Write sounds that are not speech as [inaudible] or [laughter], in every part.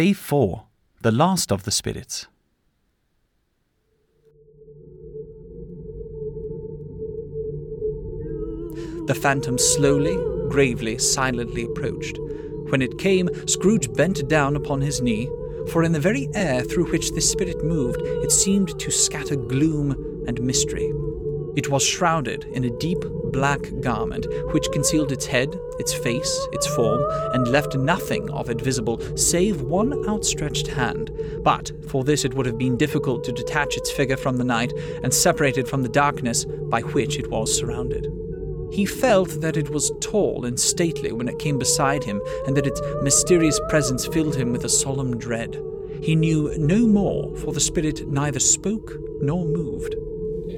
Day 4 The Last of the Spirits. The phantom slowly, gravely, silently approached. When it came, Scrooge bent down upon his knee, for in the very air through which the spirit moved, it seemed to scatter gloom and mystery. It was shrouded in a deep black garment which concealed its head, its face, its form, and left nothing of it visible save one outstretched hand. But for this it would have been difficult to detach its figure from the night and separate it from the darkness by which it was surrounded. He felt that it was tall and stately when it came beside him, and that its mysterious presence filled him with a solemn dread. He knew no more, for the spirit neither spoke nor moved.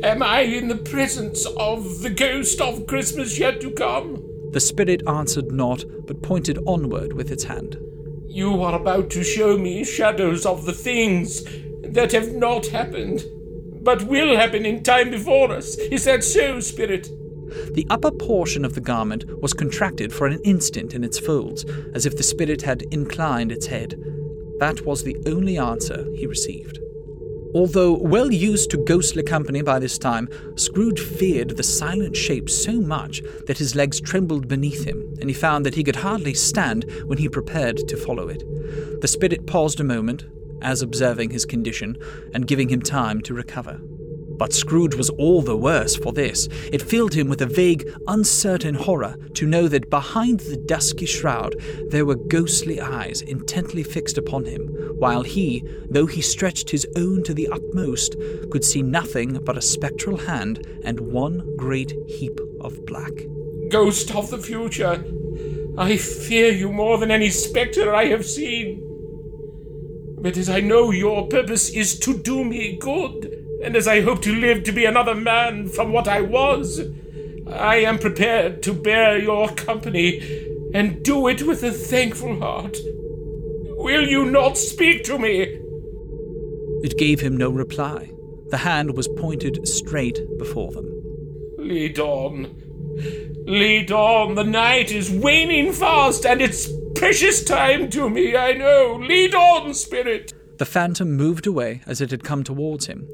Am I in the presence of the ghost of Christmas yet to come? The spirit answered not, but pointed onward with its hand. You are about to show me shadows of the things that have not happened, but will happen in time before us. Is that so, Spirit? The upper portion of the garment was contracted for an instant in its folds, as if the spirit had inclined its head. That was the only answer he received. Although well used to ghostly company by this time, Scrooge feared the silent shape so much that his legs trembled beneath him, and he found that he could hardly stand when he prepared to follow it. The spirit paused a moment, as observing his condition, and giving him time to recover. But Scrooge was all the worse for this. It filled him with a vague, uncertain horror to know that behind the dusky shroud there were ghostly eyes intently fixed upon him, while he, though he stretched his own to the utmost, could see nothing but a spectral hand and one great heap of black. Ghost of the future, I fear you more than any spectre I have seen. But as I know your purpose is to do me good, and as I hope to live to be another man from what I was, I am prepared to bear your company and do it with a thankful heart. Will you not speak to me? It gave him no reply. The hand was pointed straight before them. Lead on. Lead on. The night is waning fast, and it's precious time to me, I know. Lead on, spirit. The phantom moved away as it had come towards him.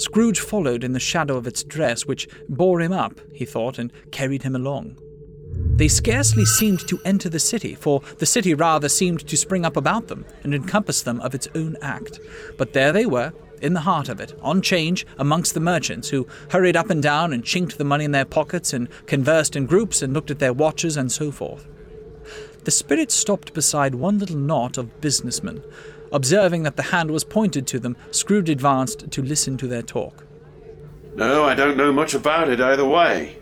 Scrooge followed in the shadow of its dress, which bore him up, he thought, and carried him along. They scarcely seemed to enter the city, for the city rather seemed to spring up about them and encompass them of its own act. But there they were, in the heart of it, on change, amongst the merchants, who hurried up and down and chinked the money in their pockets and conversed in groups and looked at their watches and so forth. The spirit stopped beside one little knot of businessmen. Observing that the hand was pointed to them, Scrooge advanced to listen to their talk. No, I don't know much about it either way.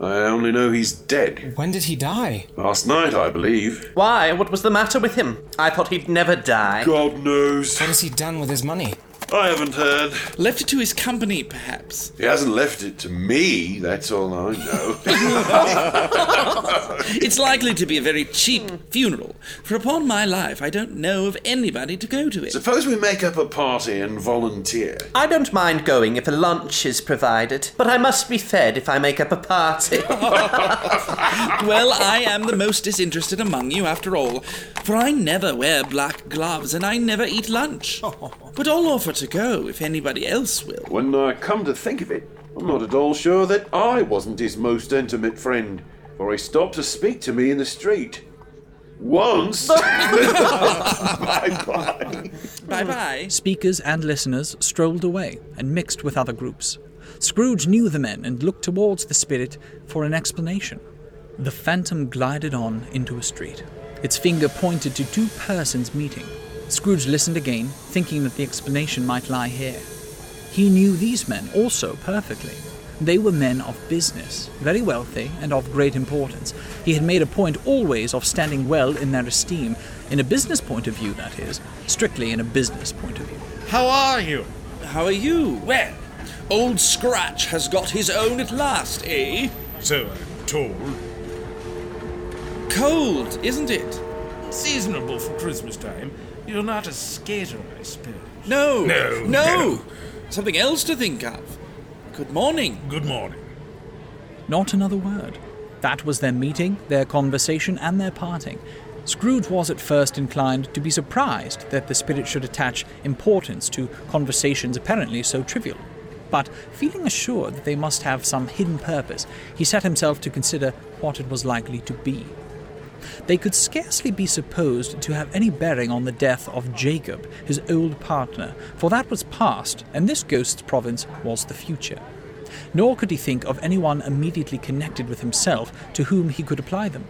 I only know he's dead. When did he die? Last night, I believe. Why? What was the matter with him? I thought he'd never die. God knows. What has he done with his money? I haven't heard. Left it to his company, perhaps. He hasn't left it to me, that's all I know. [laughs] It's likely to be a very cheap funeral, for upon my life I don't know of anybody to go to it. Suppose we make up a party and volunteer. I don't mind going if a lunch is provided, but I must be fed if I make up a party. [laughs] Well, I am the most disinterested among you, after all, for I never wear black gloves and I never eat lunch. [laughs] But I'll offer to go if anybody else will. When I come to think of it, I'm not at all sure that I wasn't his most intimate friend, for he stopped to speak to me in the street. Once. [laughs] bye bye. Bye bye. Speakers and listeners strolled away and mixed with other groups. Scrooge knew the men and looked towards the spirit for an explanation. The phantom glided on into a street. Its finger pointed to two persons meeting. Scrooge listened again, thinking that the explanation might lie here. He knew these men also perfectly. They were men of business, very wealthy and of great importance. He had made a point always of standing well in their esteem, in a business point of view, that is, strictly in a business point of view. How are you? How are you? Well, old Scratch has got his own at last, eh? So I'm told. Cold, isn't it? Seasonable for Christmas time. You're not a skater, I suppose. No. No, No. no. Something else to think of. Good morning. Good morning. Not another word. That was their meeting, their conversation, and their parting. Scrooge was at first inclined to be surprised that the spirit should attach importance to conversations apparently so trivial. But feeling assured that they must have some hidden purpose, he set himself to consider what it was likely to be. They could scarcely be supposed to have any bearing on the death of Jacob, his old partner, for that was past, and this ghost's province was the future. Nor could he think of anyone immediately connected with himself to whom he could apply them.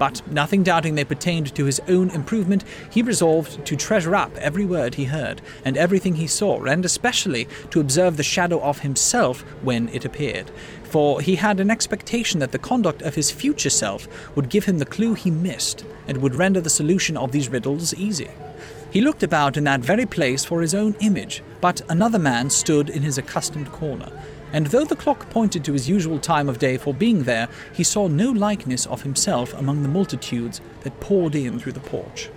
But nothing doubting they pertained to his own improvement, he resolved to treasure up every word he heard, and everything he saw, and especially to observe the shadow of himself when it appeared. For he had an expectation that the conduct of his future self would give him the clue he missed, and would render the solution of these riddles easy. He looked about in that very place for his own image, but another man stood in his accustomed corner, and though the clock pointed to his usual time of day for being there, he saw no likeness of himself among the multitudes that poured in through the porch.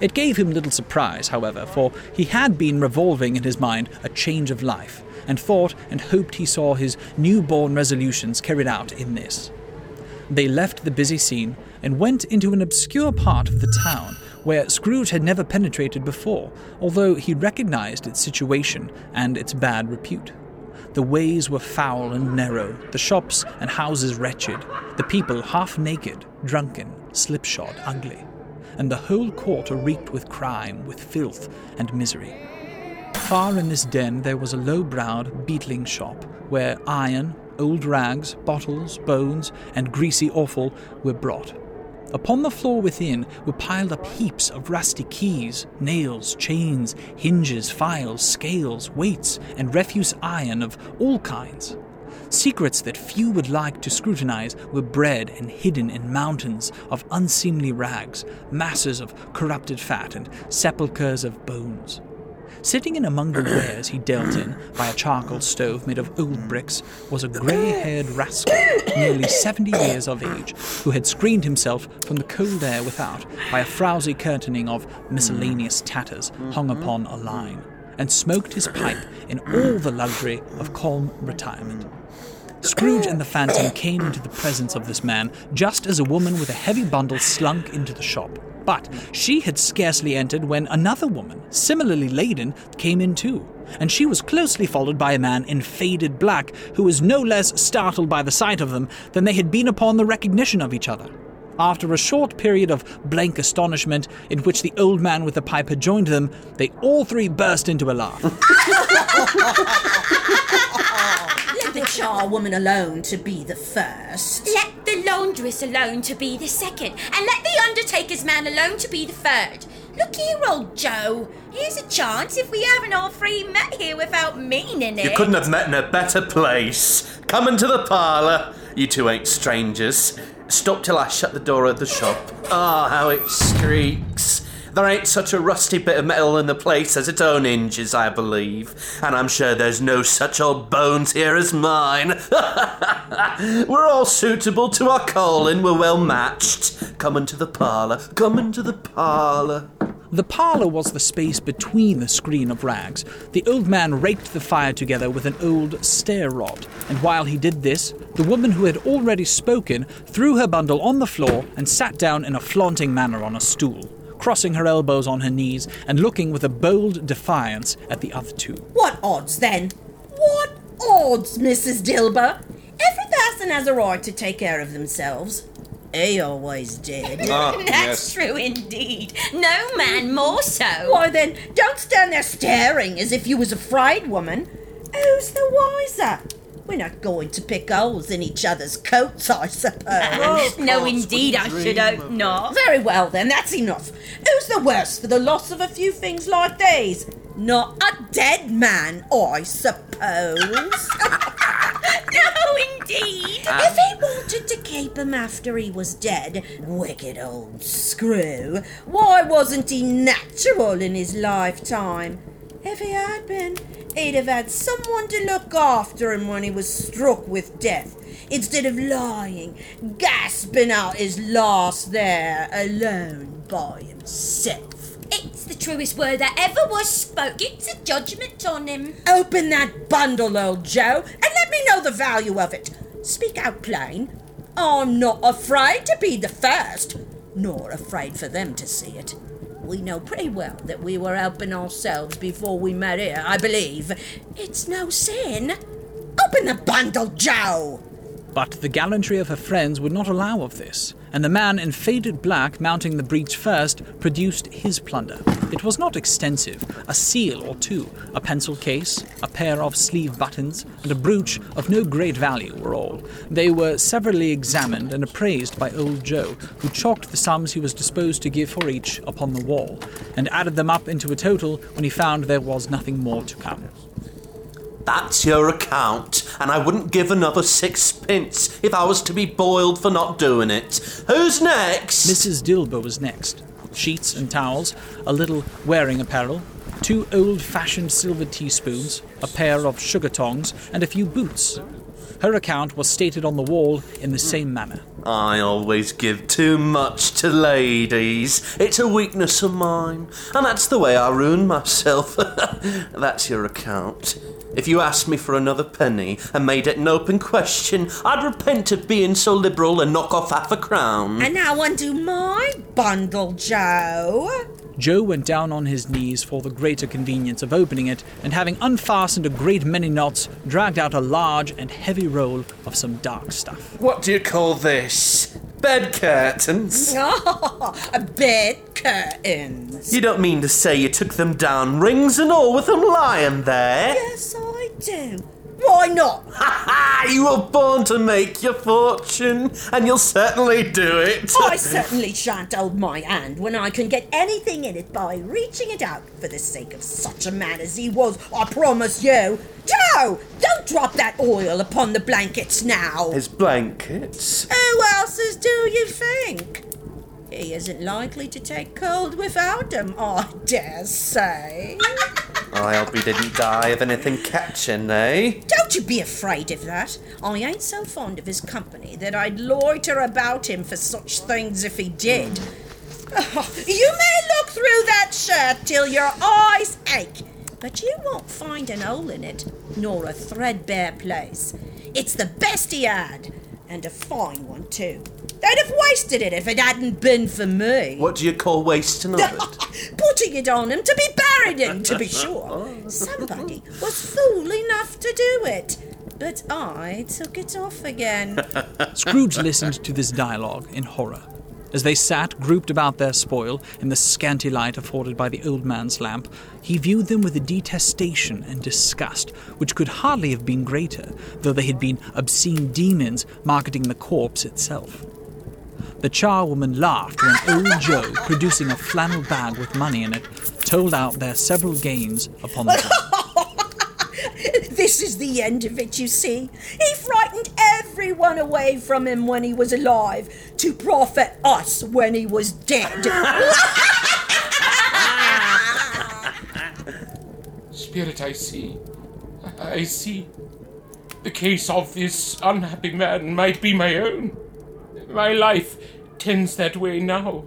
It gave him little surprise, however, for he had been revolving in his mind a change of life, and thought and hoped he saw his new-born resolutions carried out in this. They left the busy scene and went into an obscure part of the town where Scrooge had never penetrated before, although he recognized its situation and its bad repute. The ways were foul and narrow, the shops and houses wretched, the people half naked, drunken, slipshod, ugly, and the whole quarter reeked with crime, with filth and misery. Far in this den there was a low browed, beetling shop, where iron, old rags, bottles, bones, and greasy offal were brought. Upon the floor within were piled up heaps of rusty keys, nails, chains, hinges, files, scales, weights, and refuse iron of all kinds. Secrets that few would like to scrutinize were bred and hidden in mountains of unseemly rags, masses of corrupted fat, and sepulchres of bones. Sitting in among the wares he dealt in, by a charcoal stove made of old bricks, was a grey haired rascal, nearly seventy years of age, who had screened himself from the cold air without by a frowsy curtaining of miscellaneous tatters hung upon a line, and smoked his pipe in all the luxury of calm retirement. Scrooge and the Phantom came into the presence of this man just as a woman with a heavy bundle slunk into the shop. But she had scarcely entered when another woman, similarly laden, came in too. And she was closely followed by a man in faded black who was no less startled by the sight of them than they had been upon the recognition of each other. After a short period of blank astonishment, in which the old man with the pipe had joined them, they all three burst into a laugh. [laughs] Let the charwoman alone to be the first. Let the laundress alone to be the second, and let the undertaker's man alone to be the third. Look here, old Joe. Here's a chance if we haven't all three met here without meaning it. You couldn't have met in a better place. Come into the parlour. You two ain't strangers. Stop till I shut the door of the shop. Ah, how it streaks. There ain't such a rusty bit of metal in the place as its own hinges, I believe. And I'm sure there's no such old bones here as mine. [laughs] We're all suitable to our calling. We're well matched. Come into the parlour. Come into the parlour. The parlour was the space between the screen of rags. The old man raked the fire together with an old stair rod, and while he did this, the woman who had already spoken threw her bundle on the floor and sat down in a flaunting manner on a stool, crossing her elbows on her knees and looking with a bold defiance at the other two. What odds then? What odds, Mrs. Dilber? Every person has a right to take care of themselves. He always did. Ah, [laughs] that's true indeed. No man more so. Why then, don't stand there staring as if you was a afraid, woman. Who's the wiser? We're not going to pick holes in each other's coats, I suppose. Oh, no, indeed, I should hope not. Very well, then, that's enough. Who's the worse for the loss of a few things like these? Not a dead man, I suppose. [laughs] No, indeed. Um, if he wanted to keep him after he was dead, wicked old screw, why wasn't he natural in his lifetime? If he had been, he'd have had someone to look after him when he was struck with death, instead of lying, gasping out his last there, alone by himself. It's the truest word that ever was spoke. It's a judgment on him. Open that bundle, old Joe, and let me know the value of it. Speak out plain. I'm not afraid to be the first. nor afraid for them to see it. We know pretty well that we were helping ourselves before we met here, I believe. It's no sin. Open the bundle, Joe! But the gallantry of her friends would not allow of this, and the man in faded black mounting the breach first produced his plunder. It was not extensive a seal or two, a pencil case, a pair of sleeve buttons, and a brooch of no great value were all. They were severally examined and appraised by old Joe, who chalked the sums he was disposed to give for each upon the wall, and added them up into a total when he found there was nothing more to come. That's your account, and I wouldn't give another sixpence if I was to be boiled for not doing it. Who's next? Mrs. Dilber was next. Sheets and towels, a little wearing apparel, two old fashioned silver teaspoons, a pair of sugar tongs, and a few boots. Her account was stated on the wall in the same manner. I always give too much to ladies. It's a weakness of mine, and that's the way I ruin myself. [laughs] that's your account. If you asked me for another penny and made it an open question, I'd repent of being so liberal and knock off half a crown. And now undo my bundle, Joe. Joe went down on his knees for the greater convenience of opening it, and having unfastened a great many knots, dragged out a large and heavy roll of some dark stuff. What do you call this? Bed curtains? [laughs] Oh, bed curtains. You don't mean to say you took them down, rings and all, with them lying there? Yes, I do. Why not? [laughs] Ha ha! You were born to make your fortune, and you'll certainly do it. I [laughs] certainly shan't hold my hand when I can get anything in it by reaching it out for the sake of such a man as he was, I promise you. Joe, don't drop that oil upon the blankets now. His blankets? Who else's do you think? He isn't likely to take cold without them, I dare say. I hope he didn't die of anything catching, eh? Don't you be afraid of that. I ain't so fond of his company that I'd loiter about him for such things if he did. Oh, you may look through that shirt till your eyes ache, but you won't find an hole in it, nor a threadbare place. It's the best he had, and a fine one too. They'd have wasted it if it hadn't been for me. What do you call wasting of it? Putting it on him to be buried in, to be [laughs] sure. Oh. Somebody was fool enough to do it, but I took it off again. [laughs] Scrooge listened to this dialogue in horror. As they sat grouped about their spoil in the scanty light afforded by the old man's lamp, he viewed them with a detestation and disgust which could hardly have been greater, though they had been obscene demons marketing the corpse itself. The charwoman laughed when old Joe, producing a flannel bag with money in it, told out their several gains upon the table. [laughs] this is the end of it, you see. He frightened everyone away from him when he was alive to profit us when he was dead. [laughs] Spirit, I see. I see. The case of this unhappy man might be my own. My life tends that way now.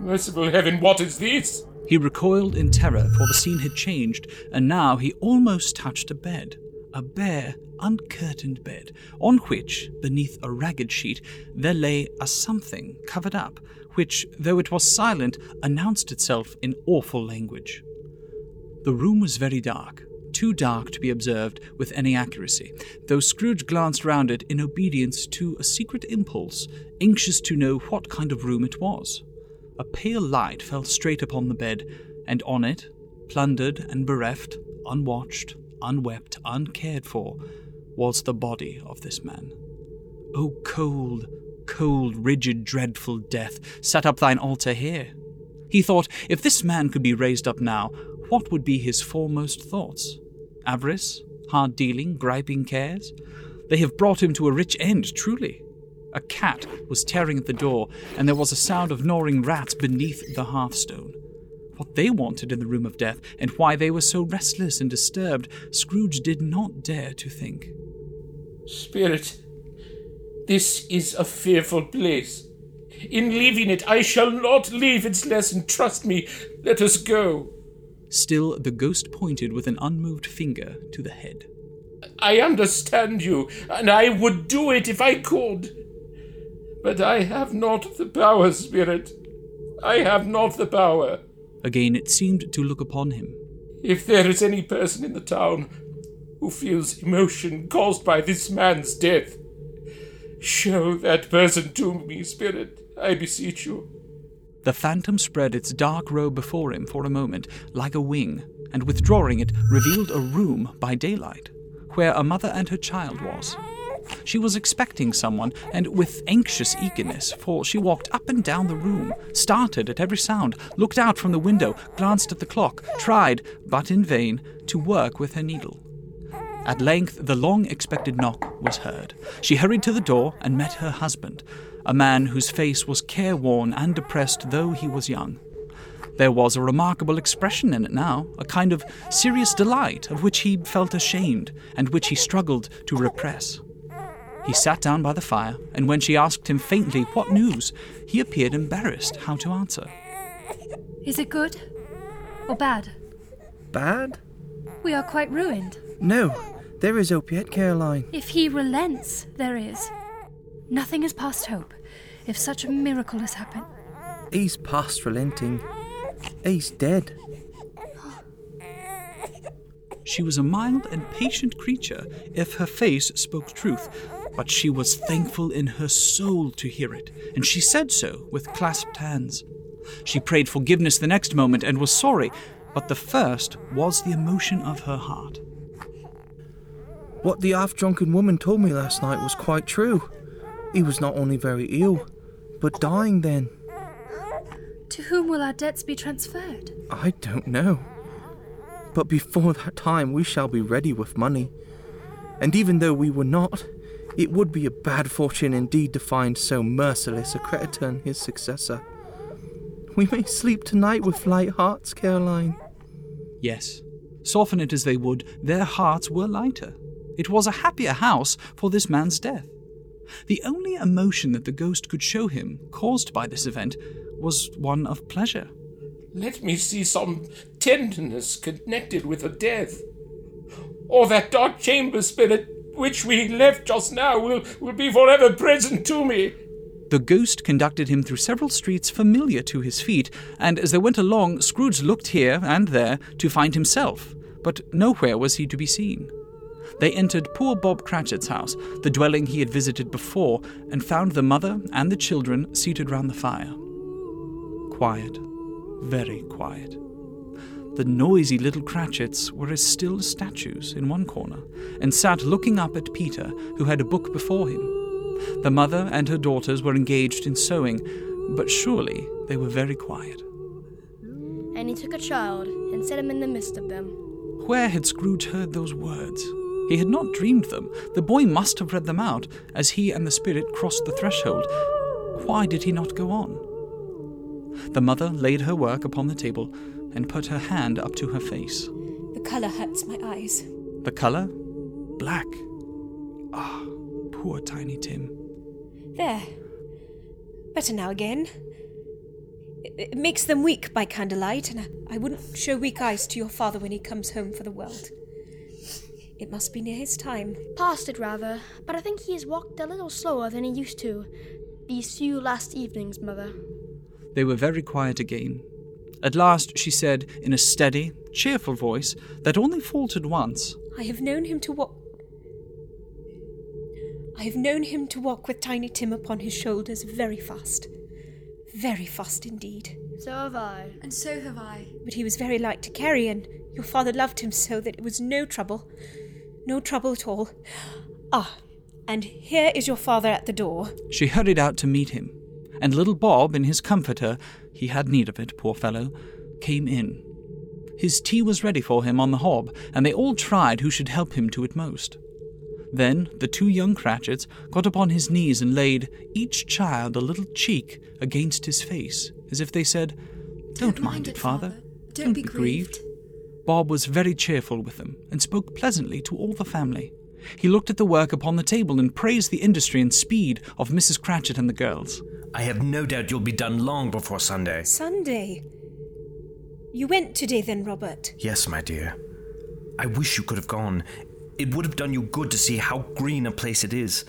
Merciful heaven, what is this? He recoiled in terror, for the scene had changed, and now he almost touched a bed. A bare, uncurtained bed, on which, beneath a ragged sheet, there lay a something covered up, which, though it was silent, announced itself in awful language. The room was very dark, too dark to be observed with any accuracy, though Scrooge glanced round it in obedience to a secret impulse, anxious to know what kind of room it was. A pale light fell straight upon the bed, and on it, plundered and bereft, unwatched, unwept, uncared for, was the body of this man. O cold, cold, rigid, dreadful death, set up thine altar here. He thought, if this man could be raised up now, what would be his foremost thoughts? Avarice? Hard dealing? Griping cares? They have brought him to a rich end, truly. A cat was tearing at the door, and there was a sound of gnawing rats beneath the hearthstone. What they wanted in the room of death, and why they were so restless and disturbed, Scrooge did not dare to think. Spirit, this is a fearful place. In leaving it, I shall not leave its lesson. Trust me. Let us go. Still, the ghost pointed with an unmoved finger to the head. I understand you, and I would do it if I could. But I have not the power, Spirit. I have not the power. Again it seemed to look upon him. If there is any person in the town who feels emotion caused by this man's death, show that person to me, Spirit, I beseech you. The phantom spread its dark robe before him for a moment, like a wing, and withdrawing it, revealed a room by daylight, where a mother and her child was. She was expecting someone, and with anxious eagerness, for she walked up and down the room, started at every sound, looked out from the window, glanced at the clock, tried, but in vain, to work with her needle. At length, the long expected knock was heard. She hurried to the door and met her husband, a man whose face was careworn and depressed though he was young. There was a remarkable expression in it now, a kind of serious delight of which he felt ashamed and which he struggled to repress. He sat down by the fire, and when she asked him faintly what news, he appeared embarrassed how to answer. Is it good? Or bad? Bad? We are quite ruined. No, there is hope yet, Caroline. If he relents, there is. Nothing is past hope, if such a miracle has happened. He's past relenting. He's dead. She was a mild and patient creature if her face spoke truth, but she was thankful in her soul to hear it, and she said so with clasped hands. She prayed forgiveness the next moment and was sorry, but the first was the emotion of her heart. What the half drunken woman told me last night was quite true. He was not only very ill, but dying then. To whom will our debts be transferred? I don't know. But before that time, we shall be ready with money. And even though we were not, it would be a bad fortune indeed to find so merciless a creditor and his successor. We may sleep tonight with light hearts, Caroline. Yes, soften it as they would, their hearts were lighter. It was a happier house for this man's death. The only emotion that the ghost could show him, caused by this event, was one of pleasure. Let me see some tenderness connected with her death. Or that dark chamber spirit which we left just now will, will be forever present to me. The ghost conducted him through several streets familiar to his feet, and as they went along, Scrooge looked here and there to find himself, but nowhere was he to be seen. They entered poor Bob Cratchit's house, the dwelling he had visited before, and found the mother and the children seated round the fire. Quiet, very quiet. The noisy little Cratchits were as still as statues in one corner, and sat looking up at Peter, who had a book before him. The mother and her daughters were engaged in sewing, but surely they were very quiet. And he took a child and set him in the midst of them. Where had Scrooge heard those words? He had not dreamed them. The boy must have read them out as he and the spirit crossed the threshold. Why did he not go on? The mother laid her work upon the table and put her hand up to her face. The colour hurts my eyes. The colour? Black. Ah, poor Tiny Tim. There. Better now again. It, it makes them weak by candlelight, and I, I wouldn't show weak eyes to your father when he comes home for the world. It must be near his time. Past it, rather, but I think he has walked a little slower than he used to these few last evenings, Mother. They were very quiet again. At last she said, in a steady, cheerful voice that only faltered once, I have known him to walk. I have known him to walk with Tiny Tim upon his shoulders very fast. Very fast indeed. So have I. And so have I. But he was very light to carry, and your father loved him so that it was no trouble. No trouble at all. Ah, and here is your father at the door. She hurried out to meet him, and little Bob, in his comforter, he had need of it, poor fellow, came in. His tea was ready for him on the hob, and they all tried who should help him to it most. Then the two young Cratchits got upon his knees and laid each child a little cheek against his face, as if they said, Don't, mind it, father. Don't, be grieved. Bob was very cheerful with them, and spoke pleasantly to all the family. He looked at the work upon the table and praised the industry and speed of Mrs. Cratchit and the girls. I have no doubt you'll be done long before Sunday. Sunday? You went today then, Robert? Yes, my dear. I wish you could have gone. It would have done you good to see how green a place it is.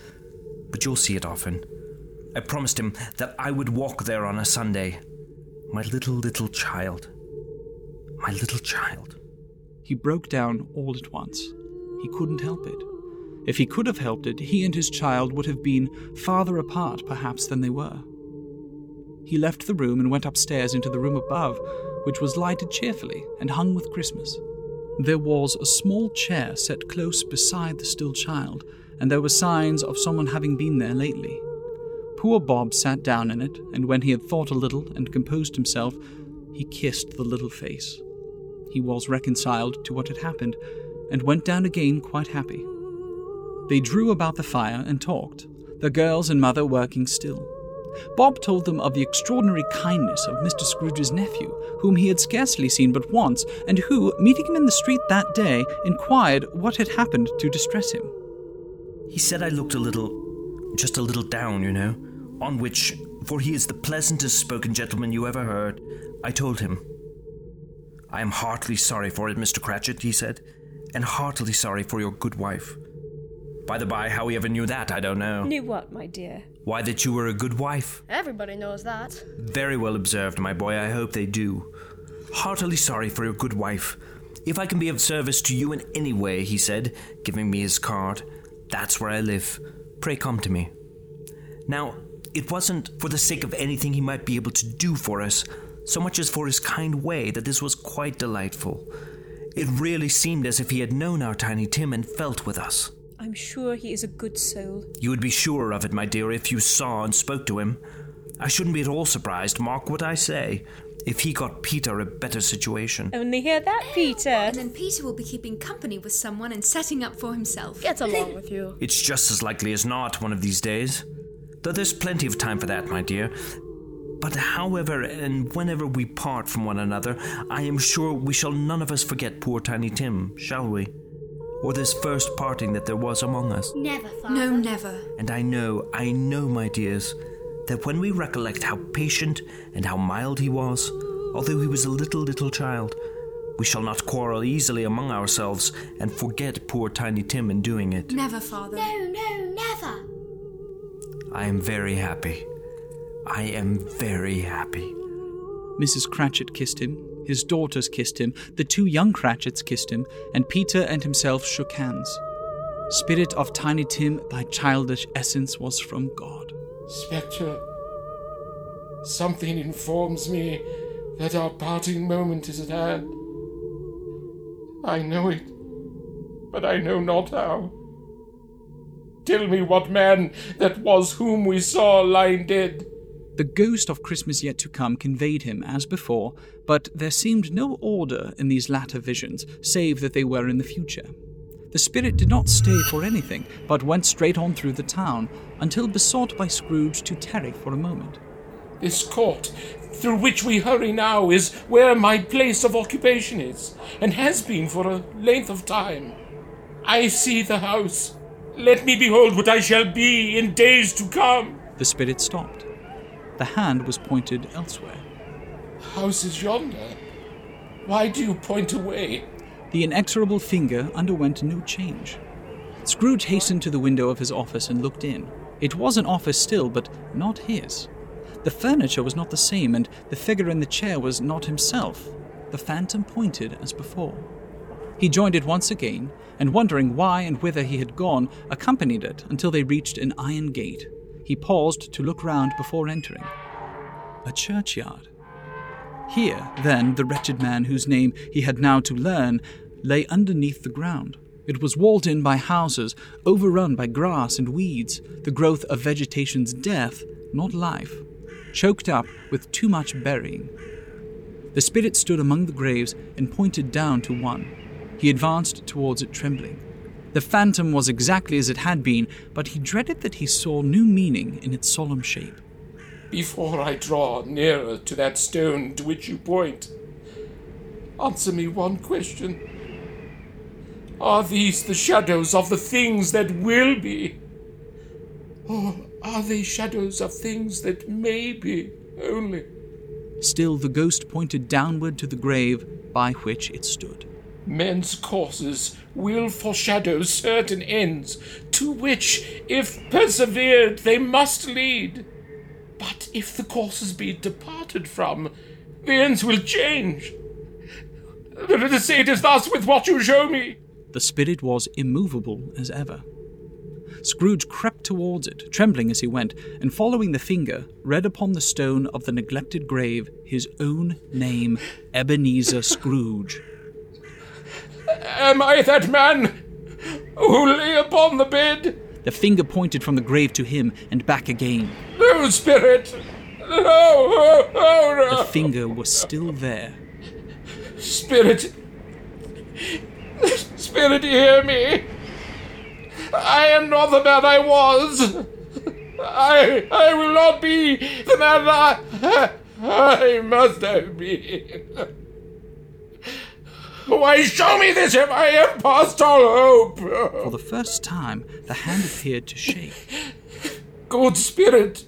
But you'll see it often. I promised him that I would walk there on a Sunday. My little, little child. My little child. He broke down all at once. He couldn't help it. If he could have helped it, he and his child would have been farther apart, perhaps, than they were. He left the room and went upstairs into the room above, which was lighted cheerfully and hung with Christmas. There was a small chair set close beside the still child, and there were signs of someone having been there lately. Poor Bob sat down in it, and when he had thought a little and composed himself, he kissed the little face. He was reconciled to what had happened, and went down again quite happy. They drew about the fire and talked, the girls and mother working still. Bob told them of the extraordinary kindness of Mr. Scrooge's nephew, whom he had scarcely seen but once, and who, meeting him in the street that day, inquired what had happened to distress him. He said I looked a little, just a little down, you know. On which, for he is the pleasantest spoken gentleman you ever heard, I told him. I am heartily sorry for it, Mr. Cratchit, he said, and heartily sorry for your good wife. By the by, how he ever knew that, I don't know. Knew what, my dear? Why, that you were a good wife. Everybody knows that. Very well observed, my boy. I hope they do. Heartily sorry for your good wife. If I can be of service to you in any way, he said, giving me his card, that's where I live. Pray come to me. Now, it wasn't for the sake of anything he might be able to do for us, so much as for his kind way that this was quite delightful. It really seemed as if he had known our Tiny Tim and felt with us. I'm sure he is a good soul. You would be sure of it, my dear, if you saw and spoke to him. I shouldn't be at all surprised, mark what I say, if he got Peter a better situation. Only hear that, Peter. And then Peter will be keeping company with someone and setting up for himself. Get along with you. It's just as likely as not one of these days. Though there's plenty of time for that, my dear. But however and whenever we part from one another, I am sure we shall none of us forget poor Tiny Tim, shall we? Or this first parting that there was among us. Never, Father. No, never. And I know, I know, my dears, that when we recollect how patient and how mild he was, although he was a little, little child, we shall not quarrel easily among ourselves and forget poor Tiny Tim in doing it. Never, Father. No, no, never. I am very happy. I am very happy. Mrs. Cratchit kissed him, his daughters kissed him, the two young Cratchits kissed him, and Peter and himself shook hands. Spirit of Tiny Tim, thy childish essence was from God. Spectre, something informs me that our parting moment is at hand. I know it, but I know not how. Tell me what man that was whom we saw lying dead. The ghost of Christmas yet to come conveyed him as before, but there seemed no order in these latter visions, save that they were in the future. The spirit did not stay for anything, but went straight on through the town, until besought by Scrooge to tarry for a moment. This court through which we hurry now is where my place of occupation is, and has been for a length of time. I see the house. Let me behold what I shall be in days to come. The spirit stopped. The hand was pointed elsewhere. House is yonder. Why do you point away? The inexorable finger underwent no change. Scrooge hastened to the window of his office and looked in. It was an office still, but not his. The furniture was not the same, and the figure in the chair was not himself. The phantom pointed as before. He joined it once again, and wondering why and whither he had gone, accompanied it until they reached an iron gate. He paused to look round before entering. A churchyard. Here, then, the wretched man whose name he had now to learn lay underneath the ground. It was walled in by houses, overrun by grass and weeds, the growth of vegetation's death, not life, choked up with too much burying. The spirit stood among the graves and pointed down to one. He advanced towards it trembling. The phantom was exactly as it had been, but he dreaded that he saw new meaning in its solemn shape. Before I draw nearer to that stone to which you point, answer me one question. Are these the shadows of the things that will be? Or are they shadows of things that may be only? Still, the ghost pointed downward to the grave by which it stood. Men's courses will foreshadow certain ends, to which, if persevered, they must lead. But if the courses be departed from, the ends will change. Let us say it is thus with what you show me. The spirit was immovable as ever. Scrooge crept towards it, trembling as he went, and following the finger, read upon the stone of the neglected grave his own name, Ebenezer Scrooge. Am I that man who lay upon the bed? The finger pointed from the grave to him and back again. No, spirit! No, oh, oh, no! The finger was still there. Spirit! Spirit, hear me! I am not the man I was! I, I will not be the man I, I must have been. Why show me this if I am past all hope? For the first time, the hand appeared to shake. Good spirit,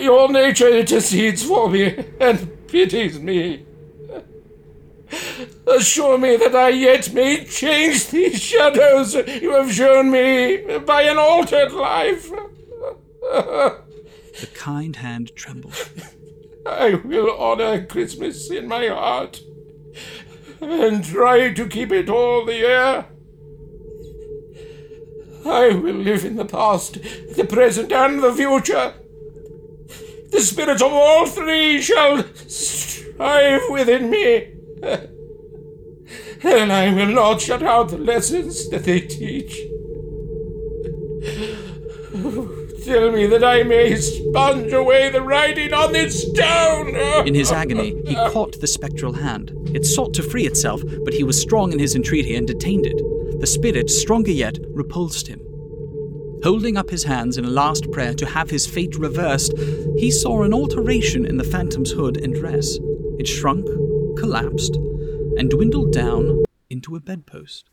your nature intercedes for me and pities me. Assure me that I yet may change these shadows you have shown me by an altered life. The kind hand trembled. I will honor Christmas in my heart and try to keep it all the year. I will live in the past, the present, and the future. The spirits of all three shall strive within me. [laughs] And I will not shut out the lessons that they teach. Tell me that I may sponge away the writing on this stone. In his agony, he caught the spectral hand. It sought to free itself, but he was strong in his entreaty and detained it. The spirit, stronger yet, repulsed him. Holding up his hands in a last prayer to have his fate reversed, he saw an alteration in the phantom's hood and dress. It shrunk, collapsed, and dwindled down into a bedpost.